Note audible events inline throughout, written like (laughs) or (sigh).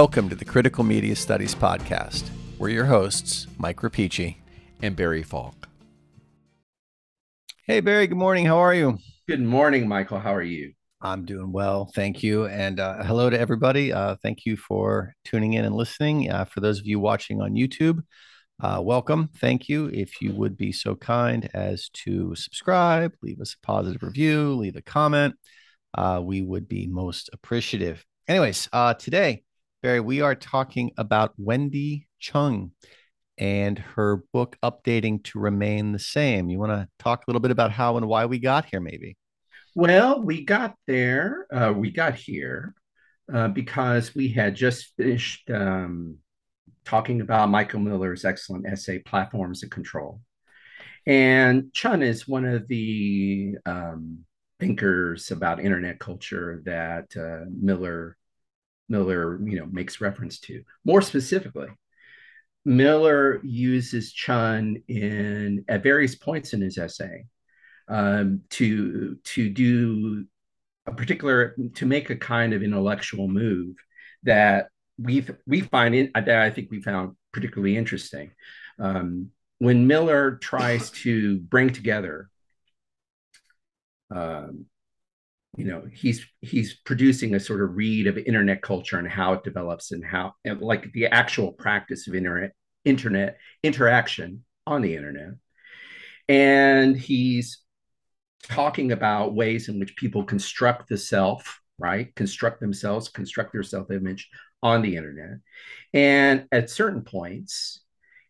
Welcome to the Critical Media Studies Podcast. We're your hosts, Mike Rapici and Barry Falk. Hey, Barry, good morning. How are you? Good morning, Michael. How are you? I'm doing well. Thank you. And uh, hello to everybody. Uh, thank you for tuning in and listening. Uh, for those of you watching on YouTube, uh, welcome. Thank you. If you would be so kind as to subscribe, leave us a positive review, leave a comment, uh, we would be most appreciative. Anyways, uh, today, Barry, we are talking about Wendy Chun and her book updating to remain the same. You want to talk a little bit about how and why we got here, maybe? Well, we got there, uh, we got here uh, because we had just finished um, talking about Michael Miller's excellent essay, Platforms of Control. And Chun is one of the um, thinkers about internet culture that uh, Miller Miller, you know, makes reference to. More specifically, Miller uses Chun in at various points in his essay um, to to do a particular to make a kind of intellectual move that we we find in, that I think we found particularly interesting. Um, when Miller tries to bring together um, you know he's he's producing a sort of read of internet culture and how it develops and how and like the actual practice of internet internet interaction on the internet. And he's talking about ways in which people construct the self right? Construct themselves construct their self-image on the internet. And at certain points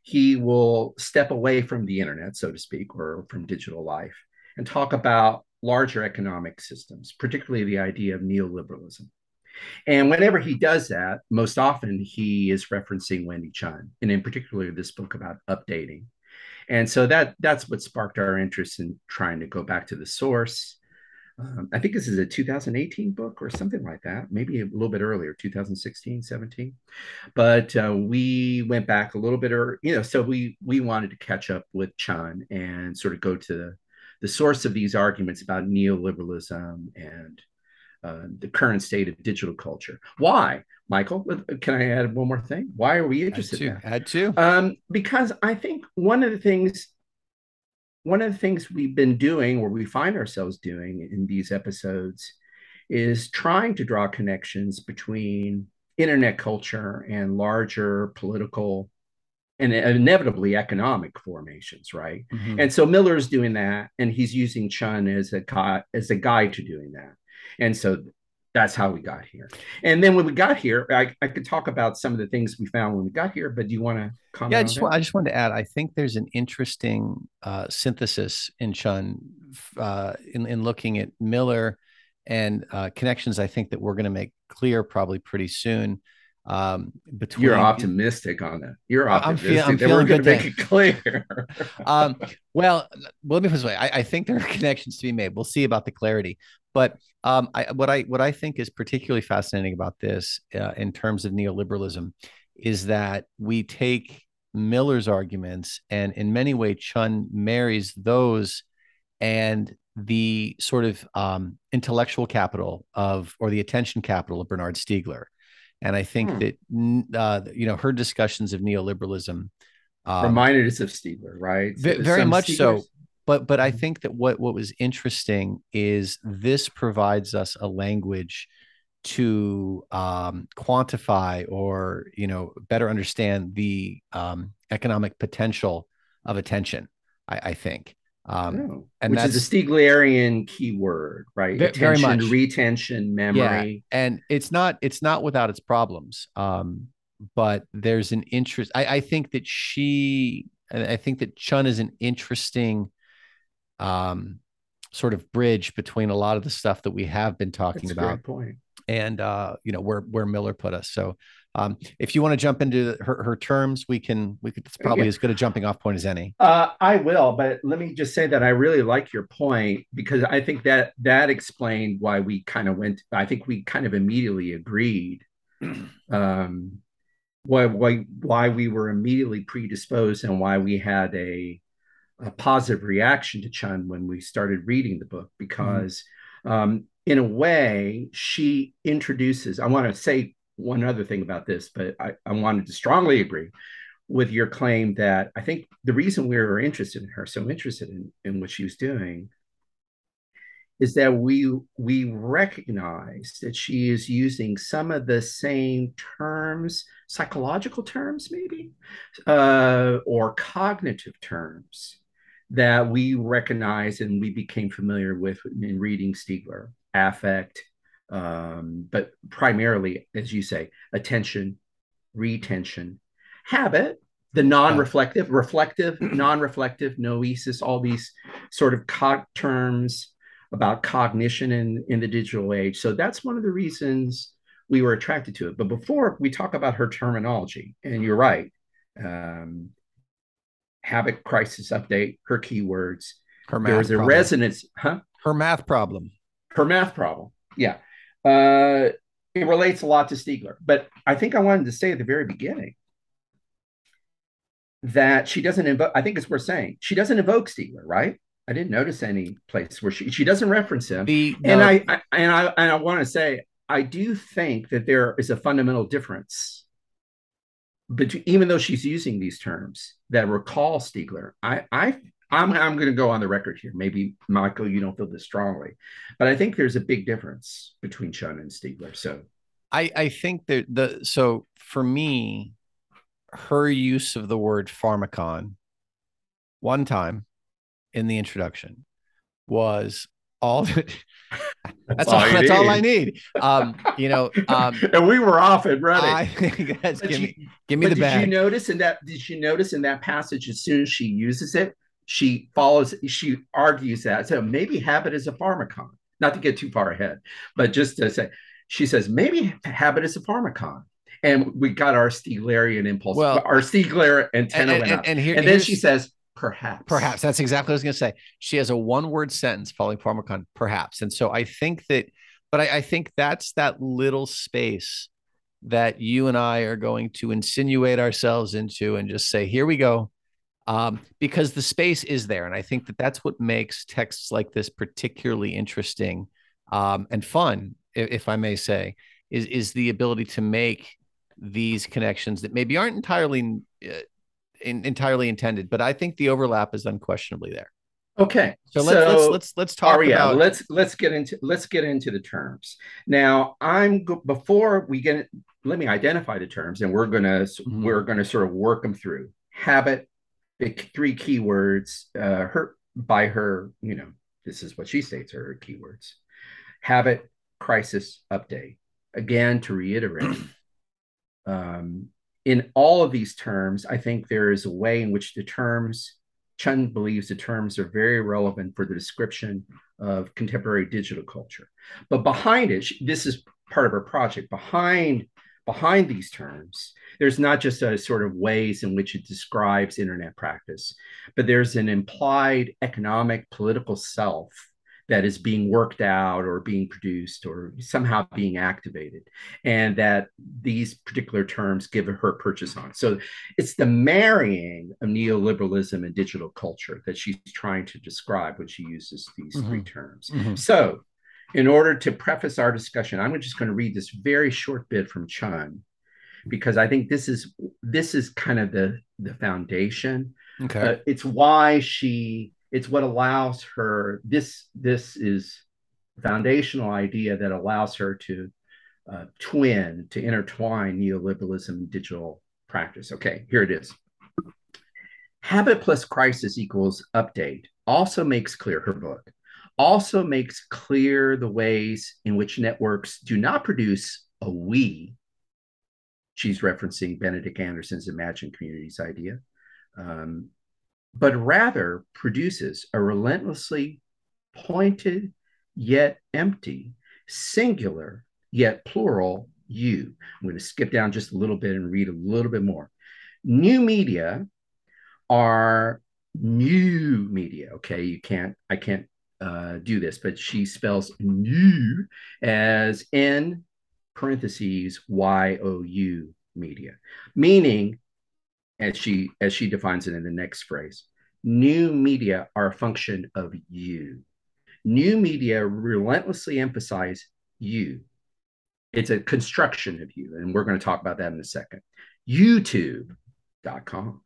he will step away from the internet so to speak or from digital life and talk about larger economic systems, particularly the idea of neoliberalism. And whenever he does that, most often he is referencing Wendy Chun, and in particular this book about updating. And so that that's what sparked our interest in trying to go back to the source. Um, I think this is a 2018 book or something like that, maybe a little bit earlier, 2016, 17. But uh, we went back a little bit, or you know, so we we wanted to catch up with Chun and sort of go to the the source of these arguments about neoliberalism and uh, the current state of digital culture. Why, Michael? Can I add one more thing? Why are we interested? Add to. Add to. Um, because I think one of the things, one of the things we've been doing, or we find ourselves doing in these episodes, is trying to draw connections between internet culture and larger political and inevitably economic formations, right? Mm-hmm. And so Miller's doing that, and he's using Chun as a guide, as a guide to doing that. And so that's how we got here. And then when we got here, I, I could talk about some of the things we found when we got here, but do you want to comment? Yeah, I just, want, I just wanted to add, I think there's an interesting uh, synthesis in Chun uh, in, in looking at Miller and uh, connections I think that we're going to make clear probably pretty soon um, between you're optimistic on it. You're optimistic. I'm, feel, I'm that we're going to make it clear. (laughs) um, well, let me put this way. I, I, think there are connections to be made. We'll see about the clarity. But um, I, what I what I think is particularly fascinating about this, uh, in terms of neoliberalism, is that we take Miller's arguments and, in many ways, Chun marries those and the sort of um, intellectual capital of or the attention capital of Bernard Stiegler and I think hmm. that uh, you know her discussions of neoliberalism um, reminded us of Stiegler, right? V- very much Stieglers? so. But but I mm-hmm. think that what what was interesting is this provides us a language to um, quantify or you know better understand the um, economic potential of attention. I, I think. Um, oh, and which is a Stieglerian keyword, right? Attention, very much. retention, memory. Yeah. And it's not it's not without its problems. Um, but there's an interest. I, I think that she I think that Chun is an interesting um sort of bridge between a lot of the stuff that we have been talking That's about. point. And uh, you know, where where Miller put us. So um, if you want to jump into her, her terms, we can. We could. It's probably yeah. as good a jumping off point as any. Uh, I will, but let me just say that I really like your point because I think that that explained why we kind of went. I think we kind of immediately agreed. (clears throat) Um, why why why we were immediately predisposed and why we had a a positive reaction to Chun when we started reading the book mm-hmm. because. Mm-hmm. Um, in a way, she introduces, I want to say one other thing about this, but I, I wanted to strongly agree with your claim that I think the reason we were interested in her, so interested in, in what she was doing, is that we we recognize that she is using some of the same terms, psychological terms maybe, uh, or cognitive terms that we recognize and we became familiar with in reading Stiegler, affect, um, but primarily, as you say, attention, retention, habit, the non-reflective, reflective, (clears throat) non-reflective, noesis, all these sort of co- terms about cognition in, in the digital age. So that's one of the reasons we were attracted to it. But before we talk about her terminology, and you're right, um, habit crisis update, her keywords, her there was a problem. resonance, huh? Her math problem. Her math problem. Yeah. Uh, it relates a lot to Stiegler. But I think I wanted to say at the very beginning that she doesn't invoke, I think it's worth saying, she doesn't invoke Stiegler, right? I didn't notice any place where she she doesn't reference him. The, no. And I, I and I and I want to say I do think that there is a fundamental difference but even though she's using these terms that recall Stiegler, I, I I'm I'm going to go on the record here. Maybe Michael, you don't feel this strongly, but I think there's a big difference between Chun and Stiegler. So, I I think that the so for me, her use of the word pharmakon one time in the introduction was all that (laughs) that's, all, all that's all I need. Um, you know, um, (laughs) and we were off and running. I (laughs) think that's give you, me give me the did bag. Did you notice in that? Did you notice in that passage? As soon as she uses it, she follows. She argues that so maybe habit is a pharmakon. Not to get too far ahead, but just to say, she says maybe habit is a pharmakon and we got our Stieglerian impulse, well, our Stiegler antenna and, and, up. And, here, and then she says, Perhaps. Perhaps. That's exactly what I was going to say. She has a one word sentence following pharmakon, perhaps. And so I think that, but I, I, think that's that little space that you and I are going to insinuate ourselves into and just say, here we go. Um, because the space is there. And I think that that's what makes texts like this particularly interesting um, and fun, if, if I may say, is, is the ability to make these connections that maybe aren't entirely uh, in, entirely intended, but I think the overlap is unquestionably there. Okay, so let's so, let's, let's let's talk. Yeah, about... let's let's get into let's get into the terms now. I'm before we get let me identify the terms, and we're gonna mm-hmm. we're gonna sort of work them through. Habit, the three keywords. Uh, her by her, you know, this is what she states are her keywords. Habit, crisis, update. Again, to reiterate, (clears throat) um, in all of these terms, I think there is a way in which the terms, Chun believes the terms are very relevant for the description of contemporary digital culture. But behind it, this is part of her project. Behind behind these terms, there's not just a sort of ways in which it describes internet practice, but there's an implied economic political self that is being worked out or being produced or somehow being activated and that these particular terms give her purchase on so it's the marrying of neoliberalism and digital culture that she's trying to describe when she uses these mm-hmm. three terms mm-hmm. so in order to preface our discussion i'm just going to read this very short bit from chun because i think this is this is kind of the the foundation. Okay. Uh, it's why she it's what allows her this this is foundational idea that allows her to uh, twin to intertwine neoliberalism and digital practice. Okay here it is. Habit plus crisis equals update also makes clear her book also makes clear the ways in which networks do not produce a we she's referencing benedict anderson's imagined communities idea um, but rather produces a relentlessly pointed yet empty, singular yet plural you. I'm going to skip down just a little bit and read a little bit more. New media are new media. Okay, you can't, I can't uh, do this, but she spells new as N parentheses Y O U media, meaning as she as she defines it in the next phrase new media are a function of you new media relentlessly emphasize you it's a construction of you. And we're going to talk about that in a second. YouTube.com.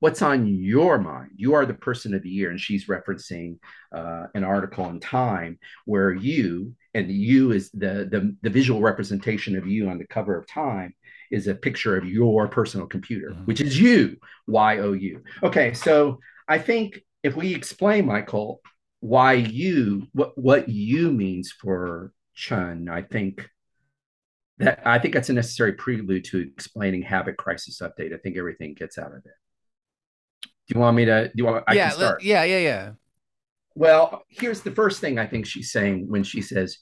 What's on your mind? You are the person of the year. And she's referencing uh, an article in Time where you, and you is the, the, the visual representation of you on the cover of Time, is a picture of your personal computer, mm-hmm. which is you, Y O U. Okay, so I think if we explain, Michael, why you, what, what you means for Chun, I think that I think that's a necessary prelude to explaining habit crisis update. I think everything gets out of it. Do you want me to? Do you want? I yeah, can start. yeah, yeah, yeah. Well, here's the first thing I think she's saying when she says,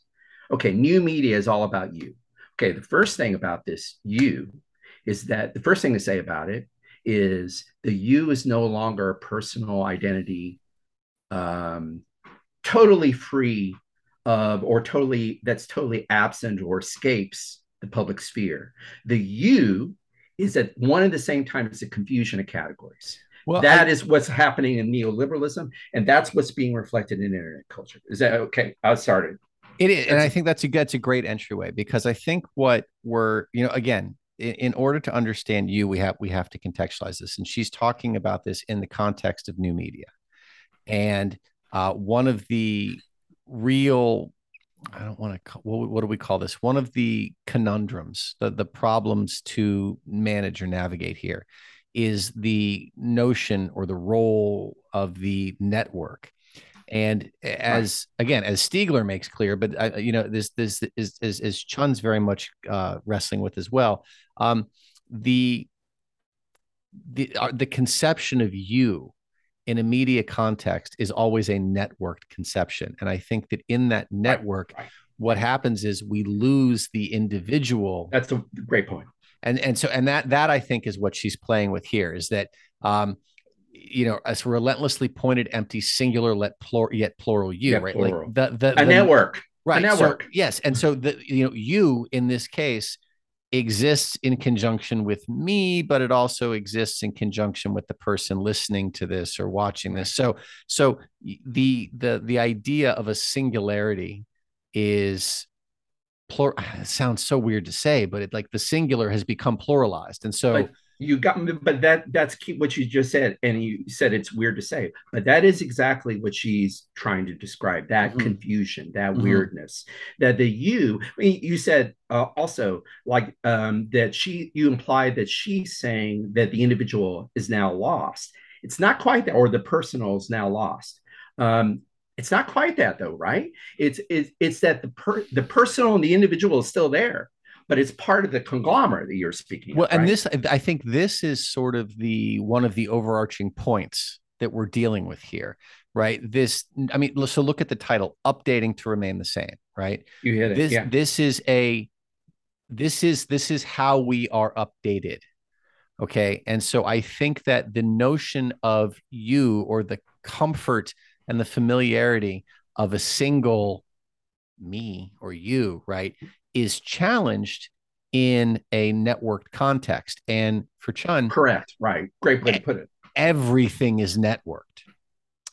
"Okay, new media is all about you." Okay, the first thing about this you is that the first thing to say about it is the you is no longer a personal identity, um, totally free of or totally that's totally absent or escapes the public sphere. The you is at one and the same time as a confusion of categories. Well, that I, is what's happening in neoliberalism, and that's what's being reflected in internet culture. Is that okay? I started. It is, and I think that's a that's a great entryway because I think what we're you know again in, in order to understand you, we have we have to contextualize this, and she's talking about this in the context of new media, and uh, one of the real I don't want to. What, what do we call this? One of the conundrums, the the problems to manage or navigate here, is the notion or the role of the network. And as right. again, as Stiegler makes clear, but uh, you know this this is is, is Chun's very much uh, wrestling with as well. Um, the the uh, the conception of you in a media context is always a networked conception. And I think that in that network, right, right. what happens is we lose the individual. That's a great point. And and so and that that I think is what she's playing with here is that um, you know, as relentlessly pointed, empty, singular, let plural, yet plural you, yeah, right? Plural. Like the the, a the, network, right? A network, so, yes. And so the you know, you in this case exists in conjunction with me but it also exists in conjunction with the person listening to this or watching this so so the the the idea of a singularity is plural (sighs) sounds so weird to say but it like the singular has become pluralized and so but you got me but that that's key what you just said and you said it's weird to say but that is exactly what she's trying to describe that mm-hmm. confusion that mm-hmm. weirdness that the you I mean, you said uh, also like um, that she you implied that she's saying that the individual is now lost it's not quite that or the personal is now lost um, it's not quite that though right it's it's, it's that the per, the personal and the individual is still there but it's part of the conglomerate that you're speaking. Well, of, and this, I think, this is sort of the one of the overarching points that we're dealing with here, right? This, I mean, so look at the title: "Updating to Remain the Same." Right? You hit it. This, yeah. this is a, this is this is how we are updated. Okay, and so I think that the notion of you or the comfort and the familiarity of a single me or you, right, is challenged in a networked context. And for Chun, correct, right, great way to put it. Everything is networked.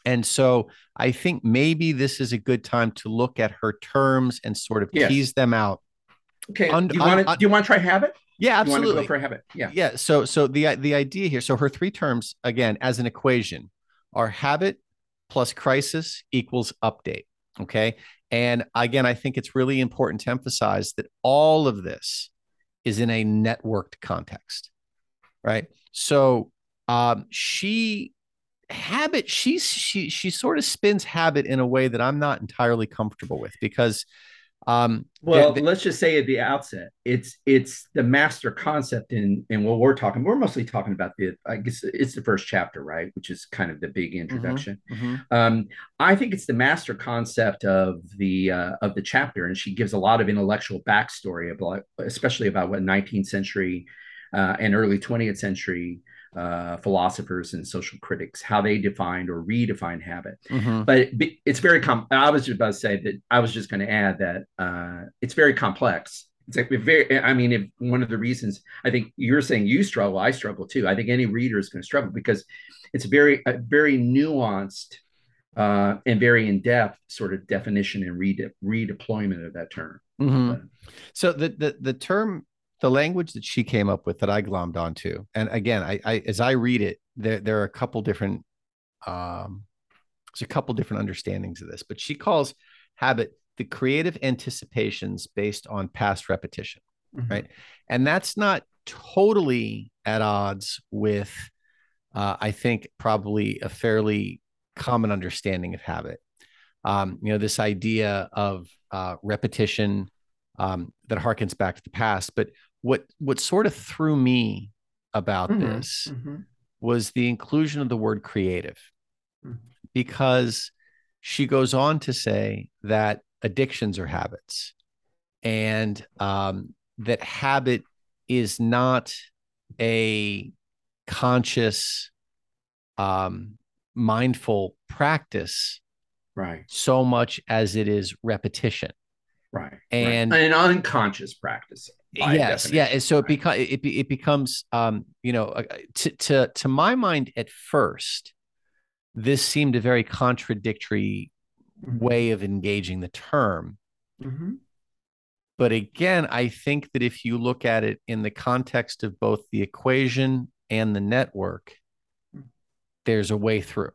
And so I think maybe this is a good time to look at her terms and sort of yes. tease them out. Okay. Un- do you want to do you want to try habit? Yeah, absolutely. You want to go for habit. Yeah. Yeah. So so the the idea here, so her three terms again as an equation are habit plus crisis equals update. Okay. And again, I think it's really important to emphasize that all of this is in a networked context, right? So um, she habit she she she sort of spins habit in a way that I'm not entirely comfortable with because um, well, let's just say at the outset, it's it's the master concept in in what we're talking. We're mostly talking about the, I guess it's the first chapter, right? Which is kind of the big mm-hmm, introduction. Mm-hmm, mm-hmm. Um, I think it's the master concept of the uh, of the chapter, and she gives a lot of intellectual backstory about, especially about what 19th century uh, and early 20th century uh, philosophers and social critics how they defined or redefined habit. Mm-hmm. But it's very com- I was just about to say that I was just going to add that uh, it's very complex. It's like very. I mean, if one of the reasons I think you're saying you struggle, I struggle too. I think any reader is going to struggle because it's very a very nuanced uh, and very in depth sort of definition and re- redeployment of that term. Mm-hmm. So the, the the term, the language that she came up with that I glommed onto, and again, I, I as I read it, there there are a couple different, um, there's a couple different understandings of this, but she calls habit the creative anticipations based on past repetition, mm-hmm. right? And that's not totally at odds with, uh, I think, probably a fairly common understanding of habit. Um, you know, this idea of uh, repetition um, that harkens back to the past. But what what sort of threw me about mm-hmm. this mm-hmm. was the inclusion of the word creative, mm-hmm. because she goes on to say that addictions are habits, and um, that habit is not a conscious um, mindful practice right so much as it is repetition right and right. an unconscious practice yes definition. yeah so it becomes it, it becomes um you know uh, to to to my mind at first this seemed a very contradictory mm-hmm. way of engaging the term mm-hmm. but again i think that if you look at it in the context of both the equation and the network there's a way through.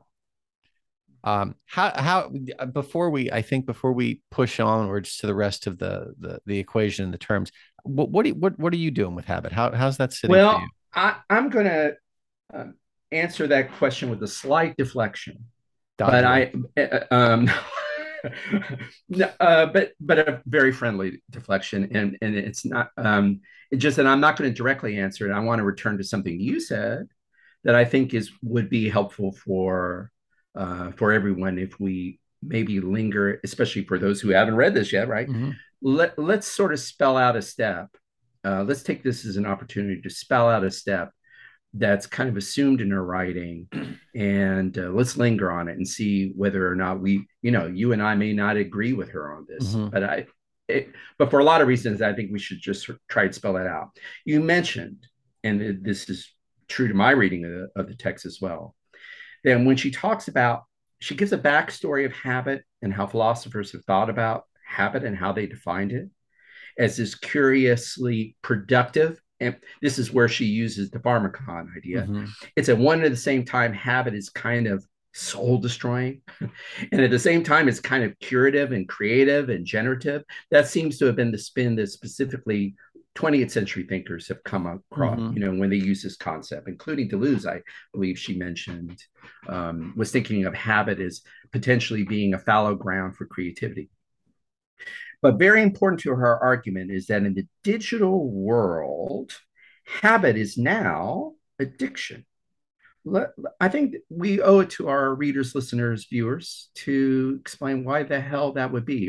Um, how how before we I think before we push onwards to the rest of the the, the equation and the terms, what what, you, what what are you doing with habit? How how's that sitting? Well, I, I'm going to uh, answer that question with a slight deflection, but I uh, um. (laughs) uh, but but a very friendly deflection, and and it's not um, it's just that I'm not going to directly answer it. I want to return to something you said, that I think is would be helpful for uh, for everyone if we maybe linger, especially for those who haven't read this yet, right? Mm-hmm. Let let's sort of spell out a step. Uh, let's take this as an opportunity to spell out a step that's kind of assumed in her writing, (clears throat) and uh, let's linger on it and see whether or not we, you know, you and I may not agree with her on this, mm-hmm. but I. It, but for a lot of reasons, I think we should just try to spell that out. You mentioned, and this is true to my reading of the, of the text as well. Then when she talks about, she gives a backstory of habit and how philosophers have thought about habit and how they defined it as this curiously productive. And this is where she uses the pharmakon idea. Mm-hmm. It's at one at the same time habit is kind of soul destroying. (laughs) and at the same time, it's kind of curative and creative and generative. That seems to have been the spin that specifically 20th century thinkers have come across, mm-hmm. you know, when they use this concept, including Deleuze, I believe she mentioned, um, was thinking of habit as potentially being a fallow ground for creativity. But very important to her argument is that in the digital world, habit is now addiction. I think we owe it to our readers, listeners, viewers to explain why the hell that would be.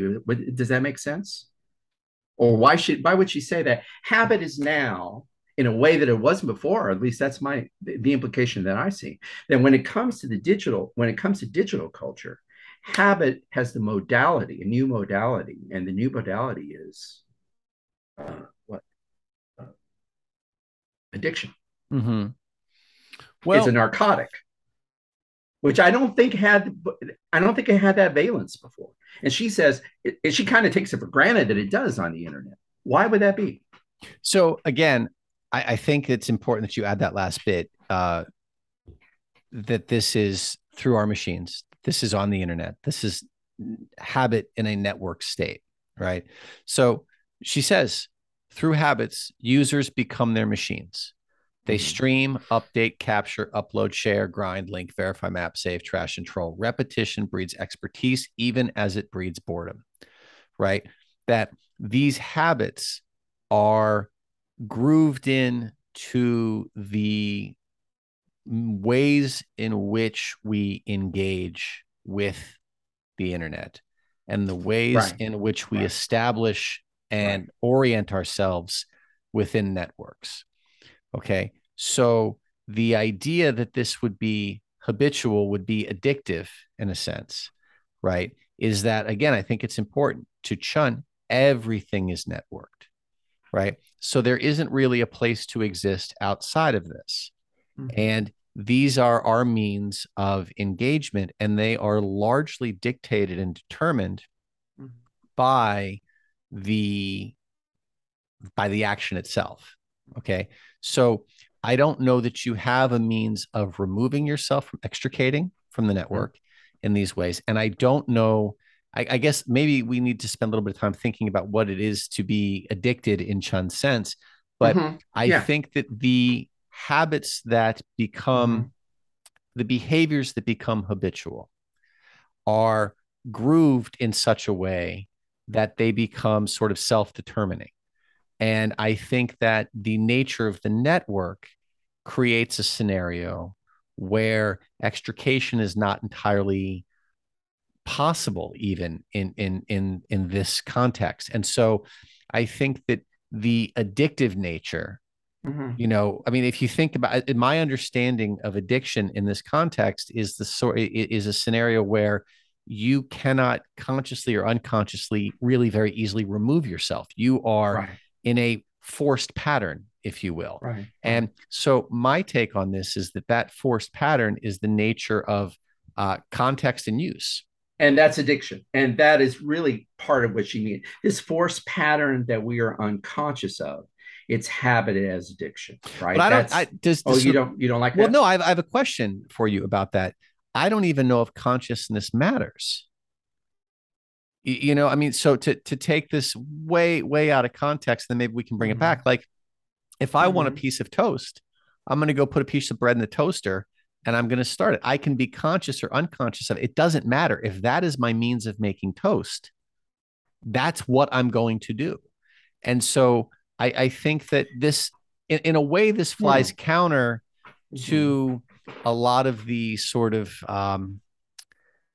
Does that make sense? or why should why would she say that habit is now in a way that it wasn't before at least that's my the implication that i see that when it comes to the digital when it comes to digital culture habit has the modality a new modality and the new modality is uh, what uh, addiction mm-hmm. well, it's a narcotic which i don't think had i don't think it had that valence before and she says, it, she kind of takes it for granted that it does on the internet. Why would that be? So again, I, I think it's important that you add that last bit uh, that this is through our machines. This is on the internet. This is habit in a network state, right? So she says, through habits, users become their machines. They mm-hmm. stream, update, capture, upload, share, grind, link, verify, map, save, trash, and troll. Repetition breeds expertise, even as it breeds boredom, right? That these habits are grooved in to the ways in which we engage with the internet and the ways right. in which we right. establish and right. orient ourselves within networks. Okay. So the idea that this would be habitual would be addictive in a sense, right? Is that again, I think it's important to Chun, everything is networked, right? So there isn't really a place to exist outside of this. Mm-hmm. And these are our means of engagement, and they are largely dictated and determined mm-hmm. by the by the action itself. Okay. So I don't know that you have a means of removing yourself from extricating from the network mm-hmm. in these ways. And I don't know. I, I, guess maybe we need to spend a little bit of time thinking about what it is to be addicted in Chun's sense. But mm-hmm. I yeah. think that the habits that become mm-hmm. the behaviors that become habitual are grooved in such a way that they become sort of self determining. And I think that the nature of the network creates a scenario where extrication is not entirely possible even in in in in this context and so i think that the addictive nature mm-hmm. you know i mean if you think about it my understanding of addiction in this context is the sort is a scenario where you cannot consciously or unconsciously really very easily remove yourself you are right. in a forced pattern if you will. Right. And so my take on this is that that forced pattern is the nature of uh, context and use. And that's addiction. And that is really part of what you means. This forced pattern that we are unconscious of, it's habited as addiction, right? But I don't, I, does, oh, you don't, you don't like well, that? no, I have, I have a question for you about that. I don't even know if consciousness matters you know i mean so to to take this way way out of context then maybe we can bring mm-hmm. it back like if I mm-hmm. want a mm-hmm. piece of toast, I'm going to go put a piece of bread in the toaster and I'm going to start it. I can be conscious or unconscious of it. It doesn't matter. If that is my means of making toast, that's what I'm going to do. And so I, I think that this, in, in, a way, this flies yeah. counter mm-hmm. to a lot of the sort of, um,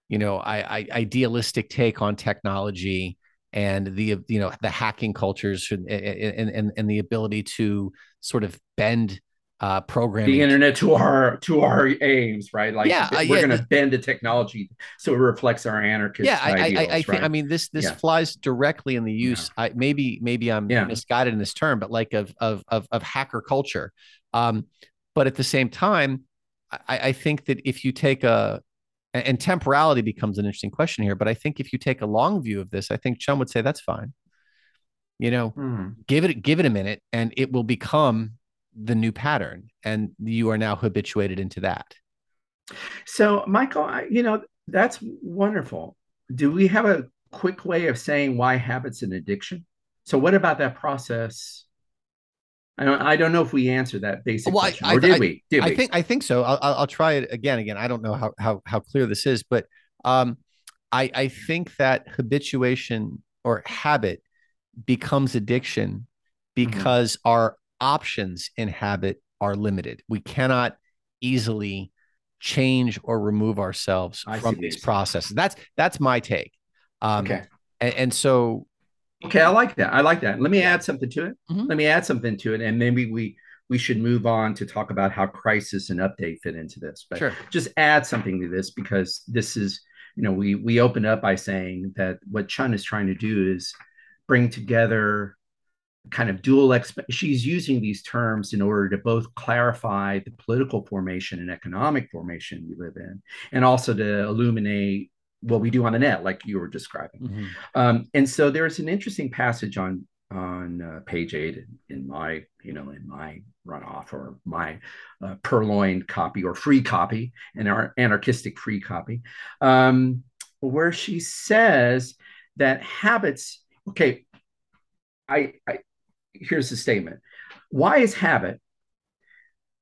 you know, I, I, idealistic take on technology and the you know the hacking cultures and and and, the ability to sort of bend uh, programming the internet to our to our aims, right? Like yeah, we're yeah, going to bend the technology so it reflects our anarchist. Yeah, I, ideals, I, I, think I mean this this yeah. flies directly in the use. I, maybe maybe I'm misguided in this term, but like of of of, of hacker culture. Um, but at the same time, I, I think that if you take a and, temporality becomes an interesting question here. But I think if you take a long view of this, I think Chun would say that's fine. You know, hmm. give it give it a minute, and it will become the new pattern, and you are now habituated into that. So, Michael, I, you know that's wonderful. Do we have a quick way of saying why habits an addiction? So, what about that process I don't, I don't know if we answered that basic well, question, I, or did I, we? Did I think I think so. I'll, I'll try it again. Again, I don't know how how how clear this is, but um, I I think that habituation or habit becomes addiction mm-hmm. because mm-hmm. our options in habit are limited. We cannot easily change or remove ourselves I from these processes. That's that's my take. Um, okay. And, and so Okay, I like that. I like that. Let me add something to it. Mm-hmm. Let me add something to it, and maybe we we should move on to talk about how crisis and update fit into this. But sure. just add something to this because this is, you know, we we open up by saying that what Chun is trying to do is bring together kind of dual exp- she's using these terms in order to both clarify the political formation and economic formation we live in and also to illuminate what we do on the net, like you were describing. Mm-hmm. Um, and so there's an interesting passage on on uh, page eight in, my you know in my runoff or my uh, purloined copy or free copy and our anarchistic free copy um, where she says that habits okay I, I here's the statement why is habit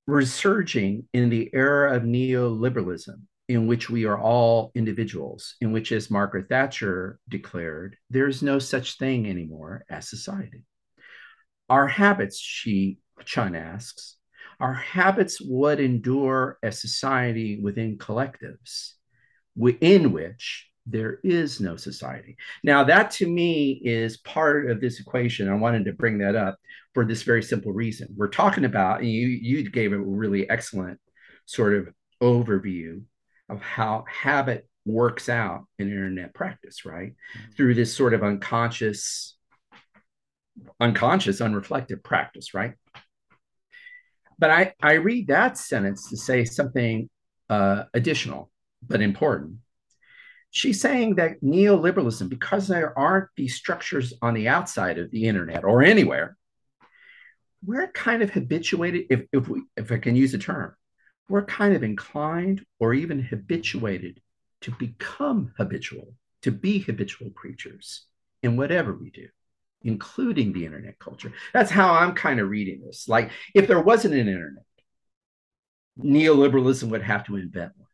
resurging in the era of neoliberalism in which we are all individuals, in which, as Margaret Thatcher declared, there is no such thing anymore as society. Our habits, she Chun asks, our habits would endure as society within collectives, within which there is no society. Now, that to me is part of this equation. I wanted to bring that up for this very simple reason. We're talking about, and you, you gave a really excellent sort of overview of how habit works out in internet practice, right? Mm-hmm. Through this sort of unconscious, unconscious, unreflective practice, right? but I, I read that sentence to say something uh, additional but important. She's saying that neoliberalism, because there aren't these structures on the outside of the internet or anywhere, we're kind of habituated, if, if, we, if I can use a term, we're kind of inclined or even habituated to become habitual, to be habitual creatures in whatever we do including the internet culture. That's how I'm kind of reading this. Like, if there wasn't an internet, neoliberalism would have to invent one.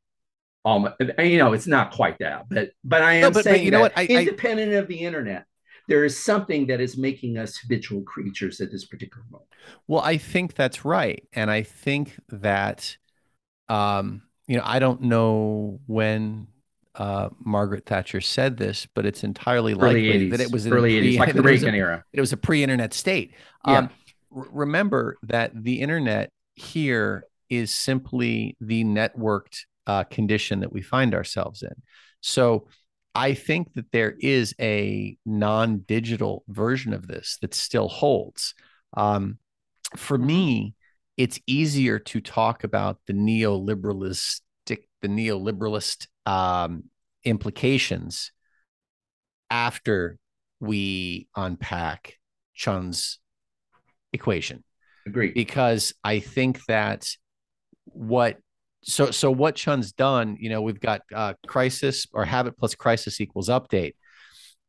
Almost, you know, it's not quite that, but but I am no, but, saying but you know what? I, independent I, of the internet, there is something that is making us habitual creatures at this particular moment. Well, I think that's right, and I think that, um, you know, I don't know when uh, Margaret Thatcher said this, but it's entirely early likely 80s, that it was early pre, 80s, like the (laughs) Reagan a, era. It was a pre-internet state. Yeah. Um, r- remember that the internet here is simply the networked uh, condition that we find ourselves in. So I think that there is a non-digital version of this that still holds. Um, for me, it's easier to talk about the neoliberalistic, the neoliberalist um, implications after we unpack Chun's equation. Agree. Because I think that what so so what Chun's done, you know, we've got uh, crisis or habit plus crisis equals update.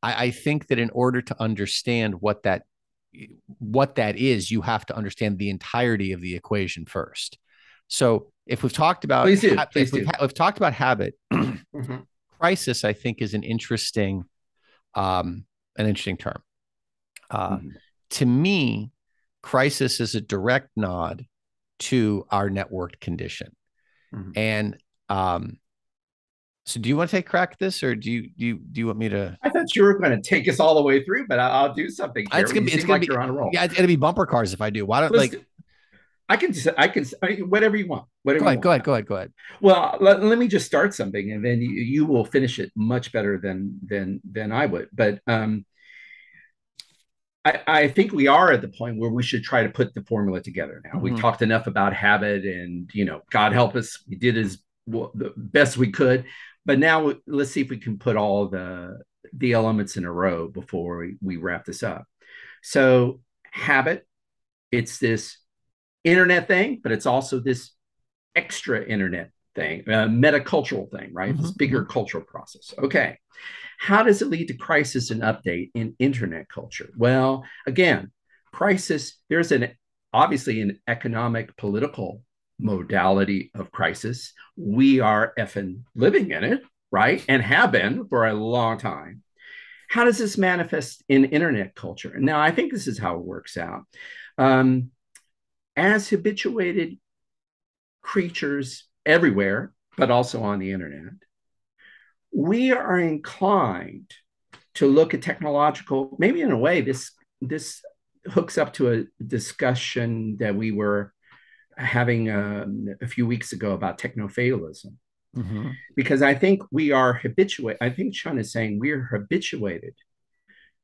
I, I think that in order to understand what that what that is, you have to understand the entirety of the equation first. So if we've talked about please do, ha- please if we've, do. Ha- we've, talked about habit, (clears throat) mm-hmm. crisis, I think is an interesting um, an interesting term. Uh, mm-hmm. To me, crisis is a direct nod to our networked condition, mm-hmm. and um, so, do you want to take crack at this, or do you do you do you want me to? I thought you were going to take us all the way through, but I'll, do something. Here. It's gonna be. It's gonna like be. on a roll. Yeah, it's gonna be bumper cars if I do. Why don't Let's like? I can just, I can, I, whatever you want. Whatever. Go ahead, go ahead, go ahead, go ahead. Well, let, let, me just start something, and then you, you, will finish it much better than than than I would. But um, I, I think we are at the point where we should try to put the formula together. Now mm-hmm. we talked enough about habit, and you know, God help us, we did as well, the best we could. But now let's see if we can put all the the elements in a row before we, we wrap this up. So habit, it's this internet thing, but it's also this extra internet thing, a metacultural thing, right? Mm-hmm. This bigger mm-hmm. cultural process. Okay. How does it lead to crisis and update in internet culture? Well, again, crisis, there's an obviously an economic political modality of crisis. We are effing living in it, right? And have been for a long time. How does this manifest in internet culture? Now, I think this is how it works out. Um, as habituated creatures everywhere, but also on the internet, we are inclined to look at technological, maybe in a way, this this hooks up to a discussion that we were having um, a few weeks ago about technofatalism. Mm-hmm. Because I think we are habituated. I think Chun is saying we're habituated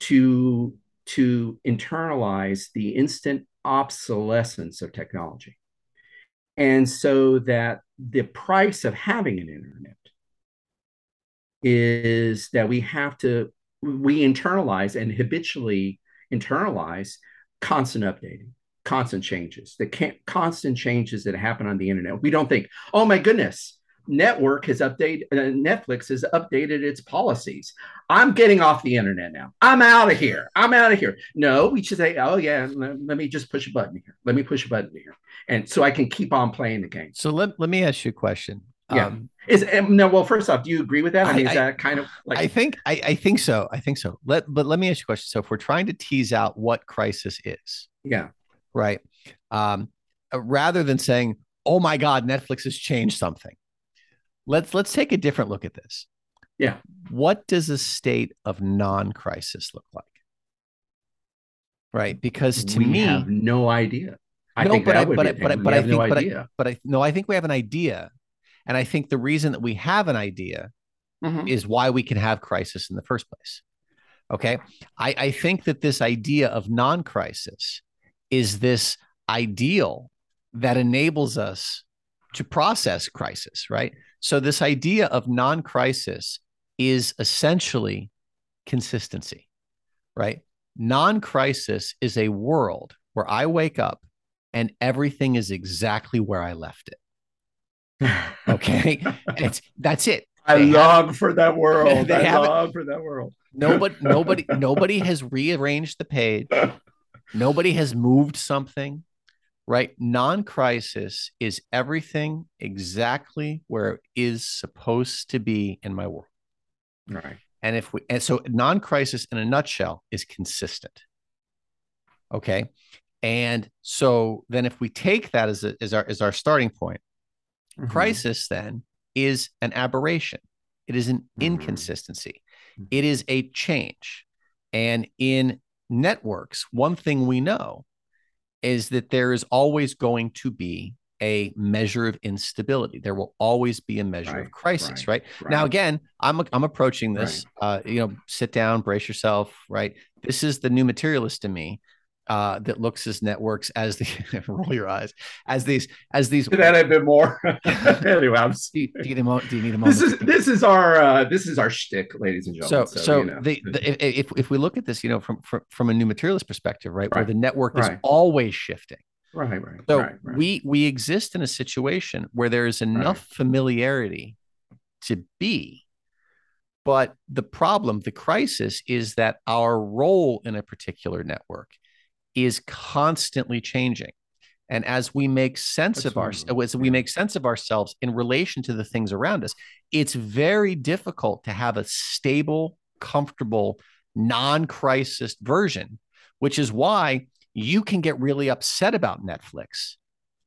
to to internalize the instant obsolescence of technology. And so that the price of having an internet is that we have to, we internalize and habitually internalize constant updating, constant changes, the constant changes that happen on the internet. We don't think, oh my goodness, network has updated uh, netflix has updated its policies. I'm getting off the internet now. I'm out of here. I'm out of here. No we should say oh yeah let, me just push a button here. Let me push a button here. And so i can keep on playing the game. So let, let me ask you a question yeah um, is um, no well first off do you agree with that i mean I, is that kind of like i think I, I think so i think so let but let me ask you a question so if we're trying to tease out what crisis is yeah right um uh, rather than saying oh my god netflix has changed something let's let's take a different look at this. Yeah. What does a state of non-crisis look like? Right? Because to we me, have no idea. I no, think but I, but, I, but, I, but I think, no but I, but I, no, I think we have an idea, and I think the reason that we have an idea mm-hmm. is why we can have crisis in the first place. Okay, I, I think that this idea of non-crisis is this ideal that enables us to process crisis, right? So, this idea of non crisis is essentially consistency, right? Non crisis is a world where I wake up and everything is exactly where I left it. (laughs) Okay. it's that's it. I they long have, for that (laughs) world. I long for that world. Nobody, nobody, nobody has rearranged the page. (laughs) Nobody has moved something right? Non crisis is everything exactly where it is supposed to be in my world. Right. And if we, and so non crisis in a nutshell is consistent. Okay. And so then if we take that as, a, as, our, as our starting point, mm-hmm. crisis then is an aberration, it is an mm-hmm. inconsistency, mm-hmm. it is a change. And in networks, one thing we know is that there is always going to be a measure of instability. There will always be a measure right, of crisis, right, right? right, Now, again, I'm I'm approaching this. Uh, you know, sit down, brace yourself. Right. This is the new materialist to me uh, that looks as networks as the (laughs) roll your eyes as these as these that a bit more (laughs) (laughs) anyway I'm do, you, do, you need a do you need a moment this is this is our uh, this is our shtick ladies and gentlemen so so, so you know. the, the, if, if we look at this you know from from, from a new materialist perspective right, right. where the network right. is always shifting right right so right, right. we we exist in a situation where there is enough familiarity to be but the problem the crisis is that our role in a particular network is constantly changing. And as we make sense of our, as we make sense of ourselves in relation to the things around us, it's very difficult to have a stable, comfortable, non-crisis version, which is why you can get really upset about Netflix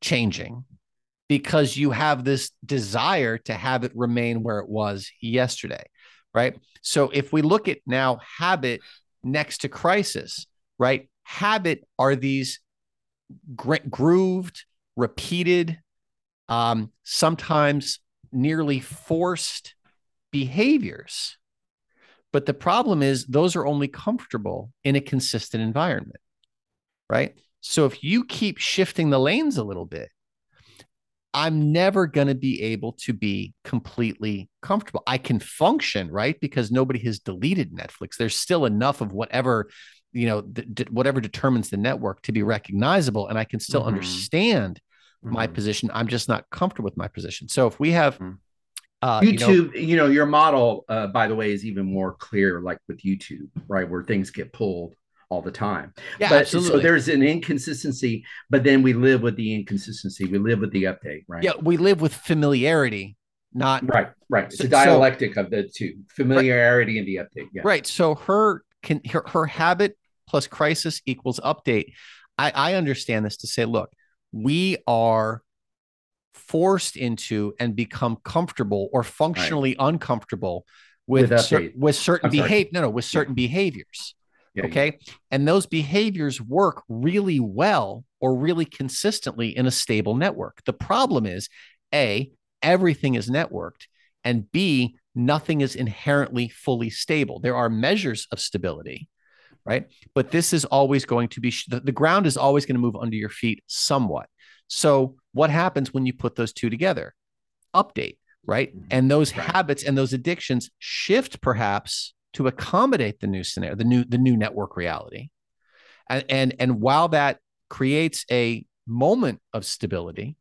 changing because you have this desire to have it remain where it was yesterday, right? So if we look at now habit next to crisis, right? Habit are these grooved, repeated, um, sometimes nearly forced behaviors. But the problem is, those are only comfortable in a consistent environment, right? So if you keep shifting the lanes a little bit, I'm never going to be able to be completely comfortable. I can function, right? Because nobody has deleted Netflix. There's still enough of whatever you know whatever determines the network to be recognizable and i can still mm-hmm. understand mm-hmm. my position i'm just not comfortable with my position so if we have mm-hmm. uh, youtube you know, you know, your model uh, by the way is even more clear like with youtube right where things get pulled all the time yeah but absolutely. so there's an inconsistency but then we live with the inconsistency we live with the update right yeah we live with familiarity not right right it's a dialectic so, of the two familiarity right, and the update yeah right so her can her, her habit plus crisis equals update. I, I understand this to say, look, we are forced into and become comfortable or functionally right. uncomfortable with with, cer- with certain behavior. No, no, with certain yeah. behaviors. Yeah, okay. Yeah. And those behaviors work really well or really consistently in a stable network. The problem is A, everything is networked, and B, nothing is inherently fully stable. There are measures of stability, right? But this is always going to be the, the ground is always going to move under your feet somewhat. So what happens when you put those two together? Update, right? Mm-hmm. And those right. habits and those addictions shift perhaps to accommodate the new scenario, the new the new network reality. And and, and while that creates a moment of stability,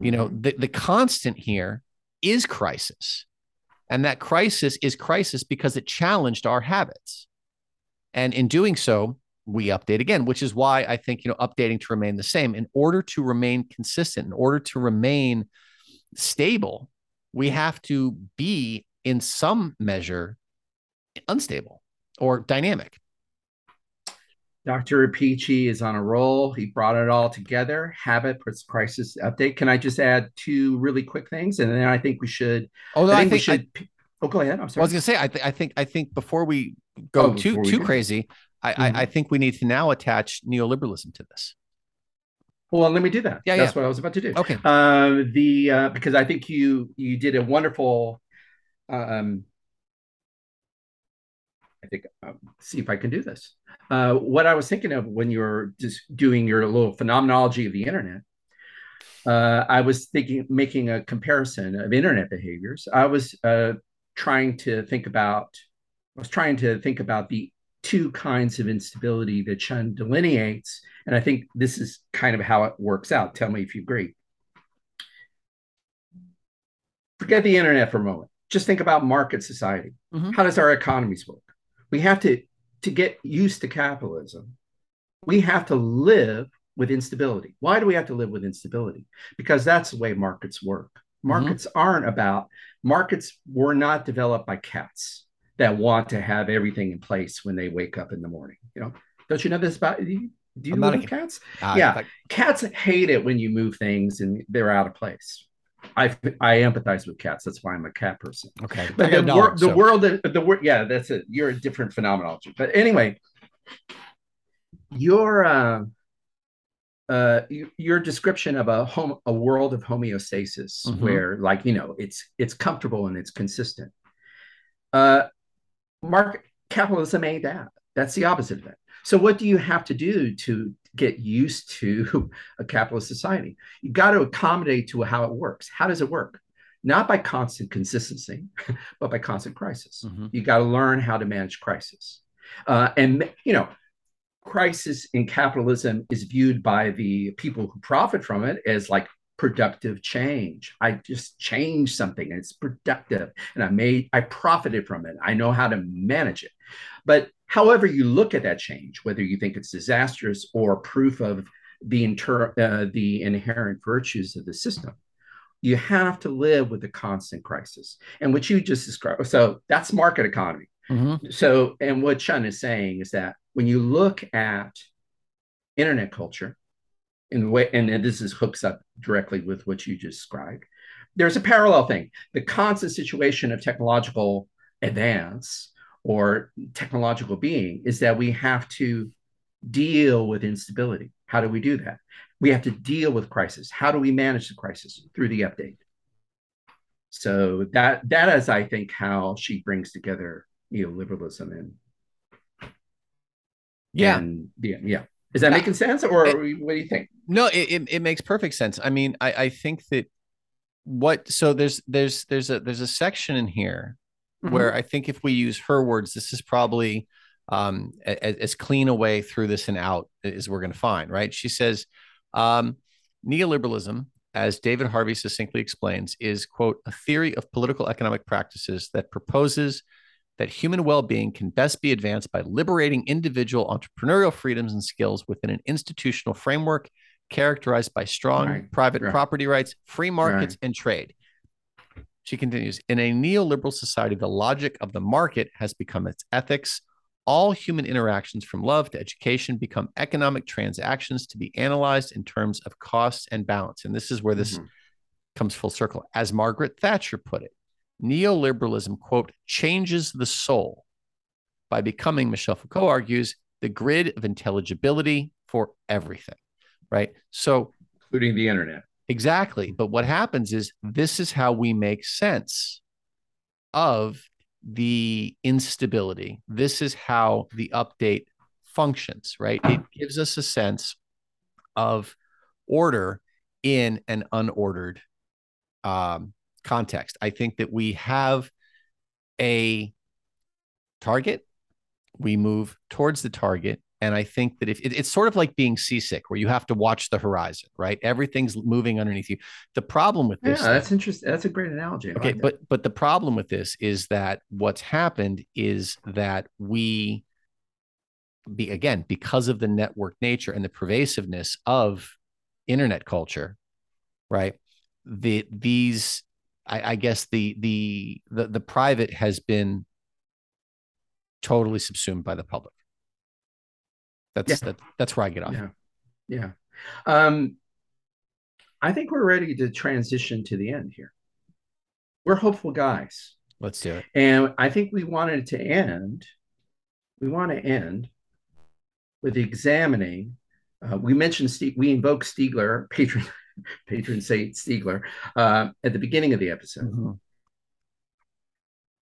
you know, mm-hmm. the, the constant here is crisis. And that crisis is crisis because it challenged our habits. And in doing so, we update again, which is why I think, you know, updating to remain the same in order to remain consistent, in order to remain stable, we have to be in some measure unstable or dynamic. Dr. Apici is on a roll. He brought it all together. Habit puts crisis update. Can I just add two really quick things, and then I think we should. Oh, I think, I think we should. I, oh, go ahead. I'm sorry. I was going to say. I, th- I think. I think before we go oh, too too crazy, I, mm-hmm. I, I think we need to now attach neoliberalism to this. Well, let me do that. Yeah, that's yeah. what I was about to do. Okay. Um, the uh, because I think you you did a wonderful. Um, I think um, see if I can do this. Uh, what I was thinking of when you were just doing your little phenomenology of the internet uh, I was thinking, making a comparison of internet behaviors. I was uh, trying to think about, I was trying to think about the two kinds of instability that Chun delineates, and I think this is kind of how it works out. Tell me if you agree. Forget the internet for a moment. Just think about market society. Mm-hmm. How does our economies work? We have to to get used to capitalism. We have to live with instability. Why do we have to live with instability? Because that's the way markets work. Mm-hmm. Markets mm-hmm. aren't about markets were not developed by cats that want to have everything in place when they wake up in the morning. You know, don't you know this about? Do you know cats? Uh, yeah, like... cats hate it when you move things and they're out of place. I I empathize with cats. That's why I'm a cat person. Okay, but the, wor- the world, the word, yeah, that's it. You're a different phenomenology. But anyway, your uh, uh, your description of a home a world of homeostasis mm-hmm. where like you know it's it's comfortable and it's consistent. Uh market capitalism ain't that. That's the opposite of it so what do you have to do to get used (laughs) to a capitalist society? You've got to accommodate to how it works. How does it work? Not by constant consistency (laughs) but by constant crisis. Mm-hmm. you got to learn how to manage crisis. Uh, and you know crisis in capitalism is viewed by the people who profit from it as like productive change. I just changed something and it's productive and I made I profited from it. I know how to manage it. But however you look at that change, whether you think it's disastrous or proof of the inter, uh, the inherent virtues of the system, you have to live with the constant crisis. And what you just described, so that's market economy. Mm-hmm. So, and what Chun is saying is that when you look at internet culture, in the way, and, this is hooks up directly with what you just described, there's a parallel thing. The constant situation of technological advance or technological being is that we have to deal with instability. How do we do that? We have to deal with crisis. How do we manage the crisis? Through the update. So that that is, I think, how she brings together neoliberalism and yeah, and, yeah, yeah. Is that making sense, or it, what do you think? No, it, it, it makes perfect sense. I mean, I I think that what so there's there's there's a there's a section in here mm-hmm. where I think if we use her words, this is probably um as, as clean a way through this and out as we're going to find. Right? She says, um, neoliberalism as David Harvey succinctly explains, is, quote, a theory of political economic practices that proposes that human well being can best be advanced by liberating individual entrepreneurial freedoms and skills within an institutional framework characterized by strong right. private right. property rights, free markets, right. and trade. She continues In a neoliberal society, the logic of the market has become its ethics. All human interactions from love to education become economic transactions to be analyzed in terms of costs and balance. And this is where this mm-hmm. comes full circle. As Margaret Thatcher put it, neoliberalism, quote, changes the soul by becoming, Michel Foucault argues, the grid of intelligibility for everything, right? So, including the internet. Exactly. But what happens is this is how we make sense of the instability. This is how the update functions, right? It gives us a sense of order in an unordered um, context. I think that we have a target, we move towards the target. And I think that if it, it's sort of like being seasick, where you have to watch the horizon, right? Everything's moving underneath you. The problem with this, yeah, that's interesting. That's a great analogy. okay, like but but the problem with this is that what's happened is that we, be again because of the network nature and the pervasiveness of internet culture, right? The these I, I guess the, the the the private has been totally subsumed by the public. That's yeah. that, that's where I get off. Yeah, yeah. Um, I think we're ready to transition to the end here. We're hopeful guys. Let's do it. And I think we wanted to end. We want to end with examining. Uh, we mentioned Steve, we invoke Stiegler, (laughs) patron (laughs) patron saint Stiegler, uh, at the beginning of the episode. Mm-hmm.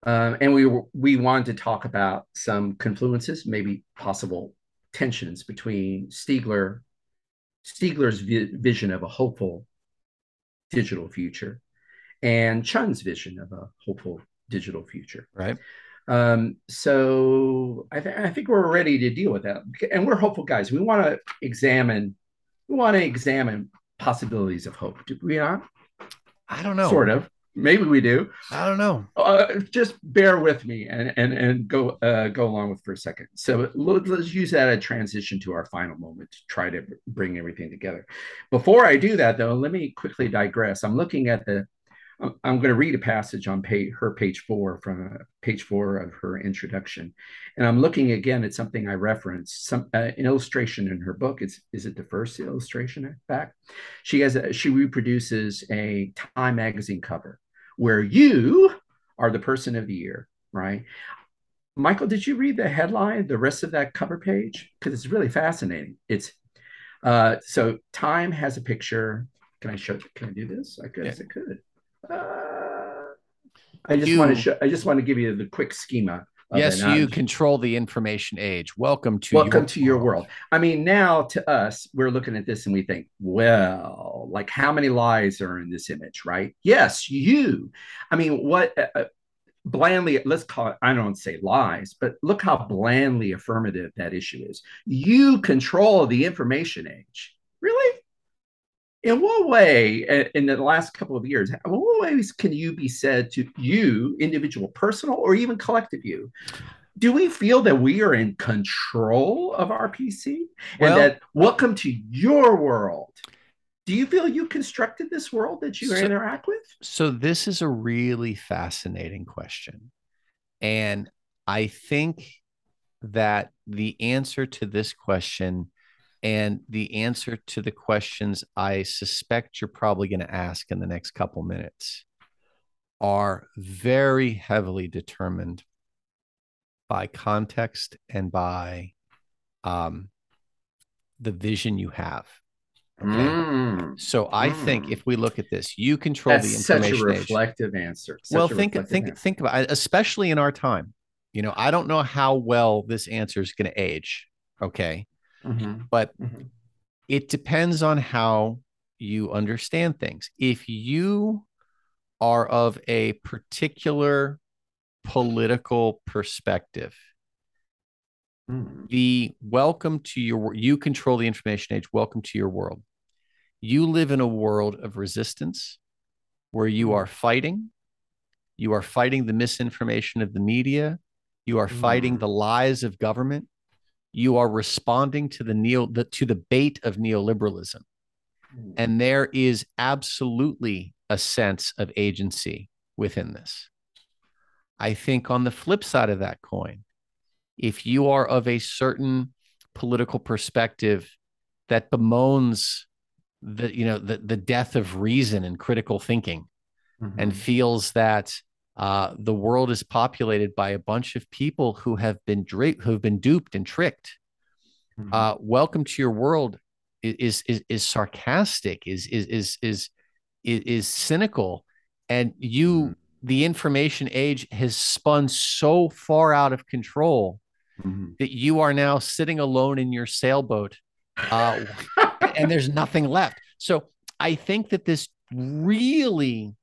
Um, and we were, we wanted to talk about some confluences, maybe possible tensions between Stiegler, Stiegler's vi- vision of a hopeful digital future and Chun's vision of a hopeful digital future. Right. Um, so I, th- I think we're ready to deal with that, and we're hopeful guys. We want to examine, we want to examine possibilities of hope. Do we not? I don't know. Sort of. Maybe we do. I don't know. Uh, just bear with me and and and go uh, go along with for a second. So let's use that as transition to our final moment to try to bring everything together. Before I do that, though, let me quickly digress. I'm looking at the I'm going to read a passage on page, her page four from uh, page four of her introduction, and I'm looking again at something I referenced, some uh, an illustration in her book. It's is it the first illustration? In fact, she has a, she reproduces a Time magazine cover where you are the person of the year, right? Michael, did you read the headline, the rest of that cover page? Because it's really fascinating. It's uh, so Time has a picture. Can I show? Can I do this? I guess yeah. I could. Uh, I just you, want to show, I just want to give you the quick schema. Yes, you control the information age. Welcome to welcome your to your world. I mean, now to us, we're looking at this and we think, well, like how many lies are in this image, right? Yes, you. I mean, what uh, uh blandly let's call it i don't say lies but look how blandly affirmative that issue is you control the information age really in what way in the last couple of years what ways can you be said to you individual personal or even collective you? Do we feel that we are in control of our pc well, and that welcome to your world? Do you feel you constructed this world that you so, interact with? so this is a really fascinating question. And i think that the answer to this question and the answer to the questions I suspect you're probably going to ask in the next couple minutes are very heavily determined by context and by um, the vision you have. Okay. Mm. So I mm. think if we look at this, you control That's the information. Such a reflective age. answer. Such well, think think answer. think about it, especially in our time. You know, I don't know how well this answer is going to age. Okay, Mm-hmm. But mm-hmm. it depends on how you understand things. If you are of a particular political perspective, mm. the welcome to your you control the information age, welcome to your world. You live in a world of resistance where you mm. are fighting. You are fighting the misinformation of the media. You are fighting mm. the lies of government you are responding to the neo the, to the bait of neoliberalism hmm. and there is absolutely a sense of agency within this i think on the flip side of that coin if you are of a certain political perspective that bemoans the you know the, the death of reason and critical thinking mm-hmm. and feels that uh, the world is populated by a bunch of people who have been dra- who have been duped and tricked. Mm-hmm. Uh, welcome to your world is is is sarcastic, is is is is is, is cynical, and you mm-hmm. the information age has spun so far out of control mm-hmm. that you are now sitting alone in your sailboat, uh, (laughs) and there's nothing left. So I think that this really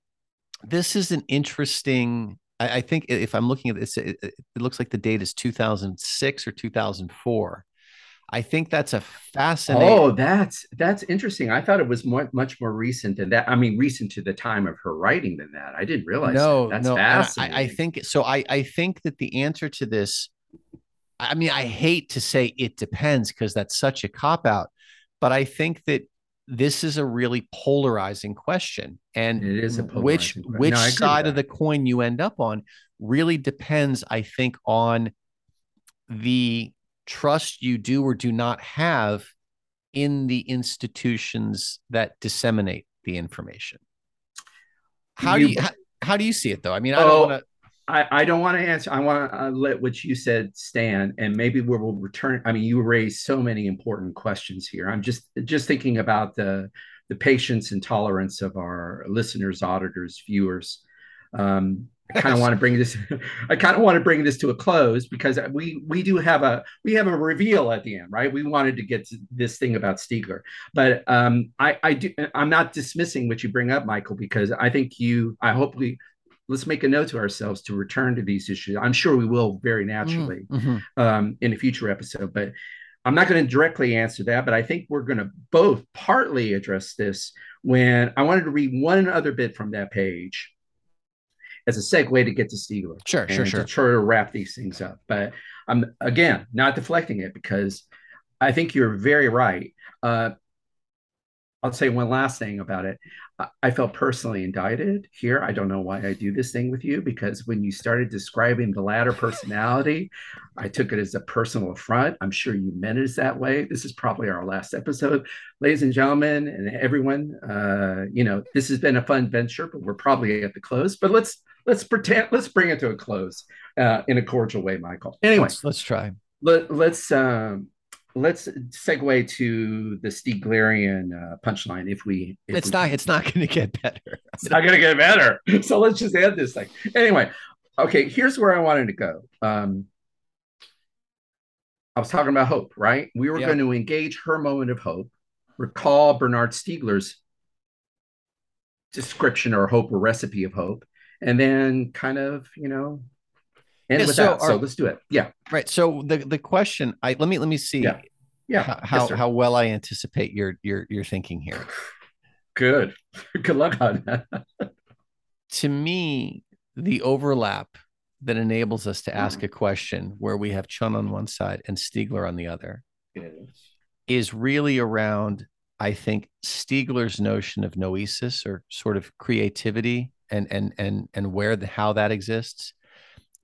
this is an interesting. I, I, think if I'm looking at this, it, it looks like the date is 2006 or 2004. I think that's a fascinating. Oh, that's that's interesting. I thought it was more, much more recent than that. I mean, recent to the time of her writing than that. I didn't realize. No, that. that's no. fascinating. I, I, think so. I I think that the answer to this. I mean, I hate to say it depends because that's such a cop out, but I think that this is a really polarizing question and it is a which which no, side of the coin you end up on really depends i think on the trust you do or do not have in the institutions that disseminate the information. How you, do you how, how, do you see it though? I mean i don't oh, want to I, I don't want to answer. I want to uh, let what you said stand, and maybe we will return. I mean, you raised so many important questions here. I'm just just thinking about the the patience and tolerance of our listeners, auditors, viewers. Um, I kind of want to bring this. I kind of want to bring this to a close because we we do have a we have a reveal at the end, right? We wanted to get to this thing about Stiegler, but um, I I do I'm not dismissing what you bring up, Michael, because I think you. I hope we let's make a note to ourselves to return to these issues. I'm sure we will very naturally mm-hmm. um, in a future episode, but I'm not going to directly answer that. But I think we're going to both partly address this when I wanted to read one other bit from that page as a segue to get to Stiegler. Sure, sure, sure. To try to wrap these things up. But I'm again not deflecting it because I think you're very right. Uh, I'll say one last thing about it. I felt personally indicted here. I don't know why I do this thing with you because when you started describing the latter personality, I took it as a personal affront. I'm sure you meant it that way. This is probably our last episode, ladies and gentlemen, and everyone. Uh, you know, this has been a fun venture, but we're probably at the close. But let's let's pretend let's bring it to a close uh, in a cordial way, Michael. Anyway, let's, let's try. Let, let's um, let's segue to the Stieglerian uh, punchline. If we, if it's we not, it's not going to get better. (laughs) it's not going to get better. (laughs) So let's just add this thing. Anyway, okay. Here's where I wanted to go. Um, I was talking about hope, right? We were going to engage her moment of hope. Recall Bernard Stiegler's description or hope or recipe of hope, and then kind of, you know, and yeah, with so that, our, so let's do it. Yeah. Right. So the the question, I let me let me see. Yeah. Yeah. How yes, how well I anticipate your your your thinking here. Good. (laughs) Good luck on that. to me, the overlap that enables us to ask hmm. a question where we have Chun on one side and Stiegler on the other is really around, I think, Stiegler's notion of noesis or sort of creativity and and and and where the how that exists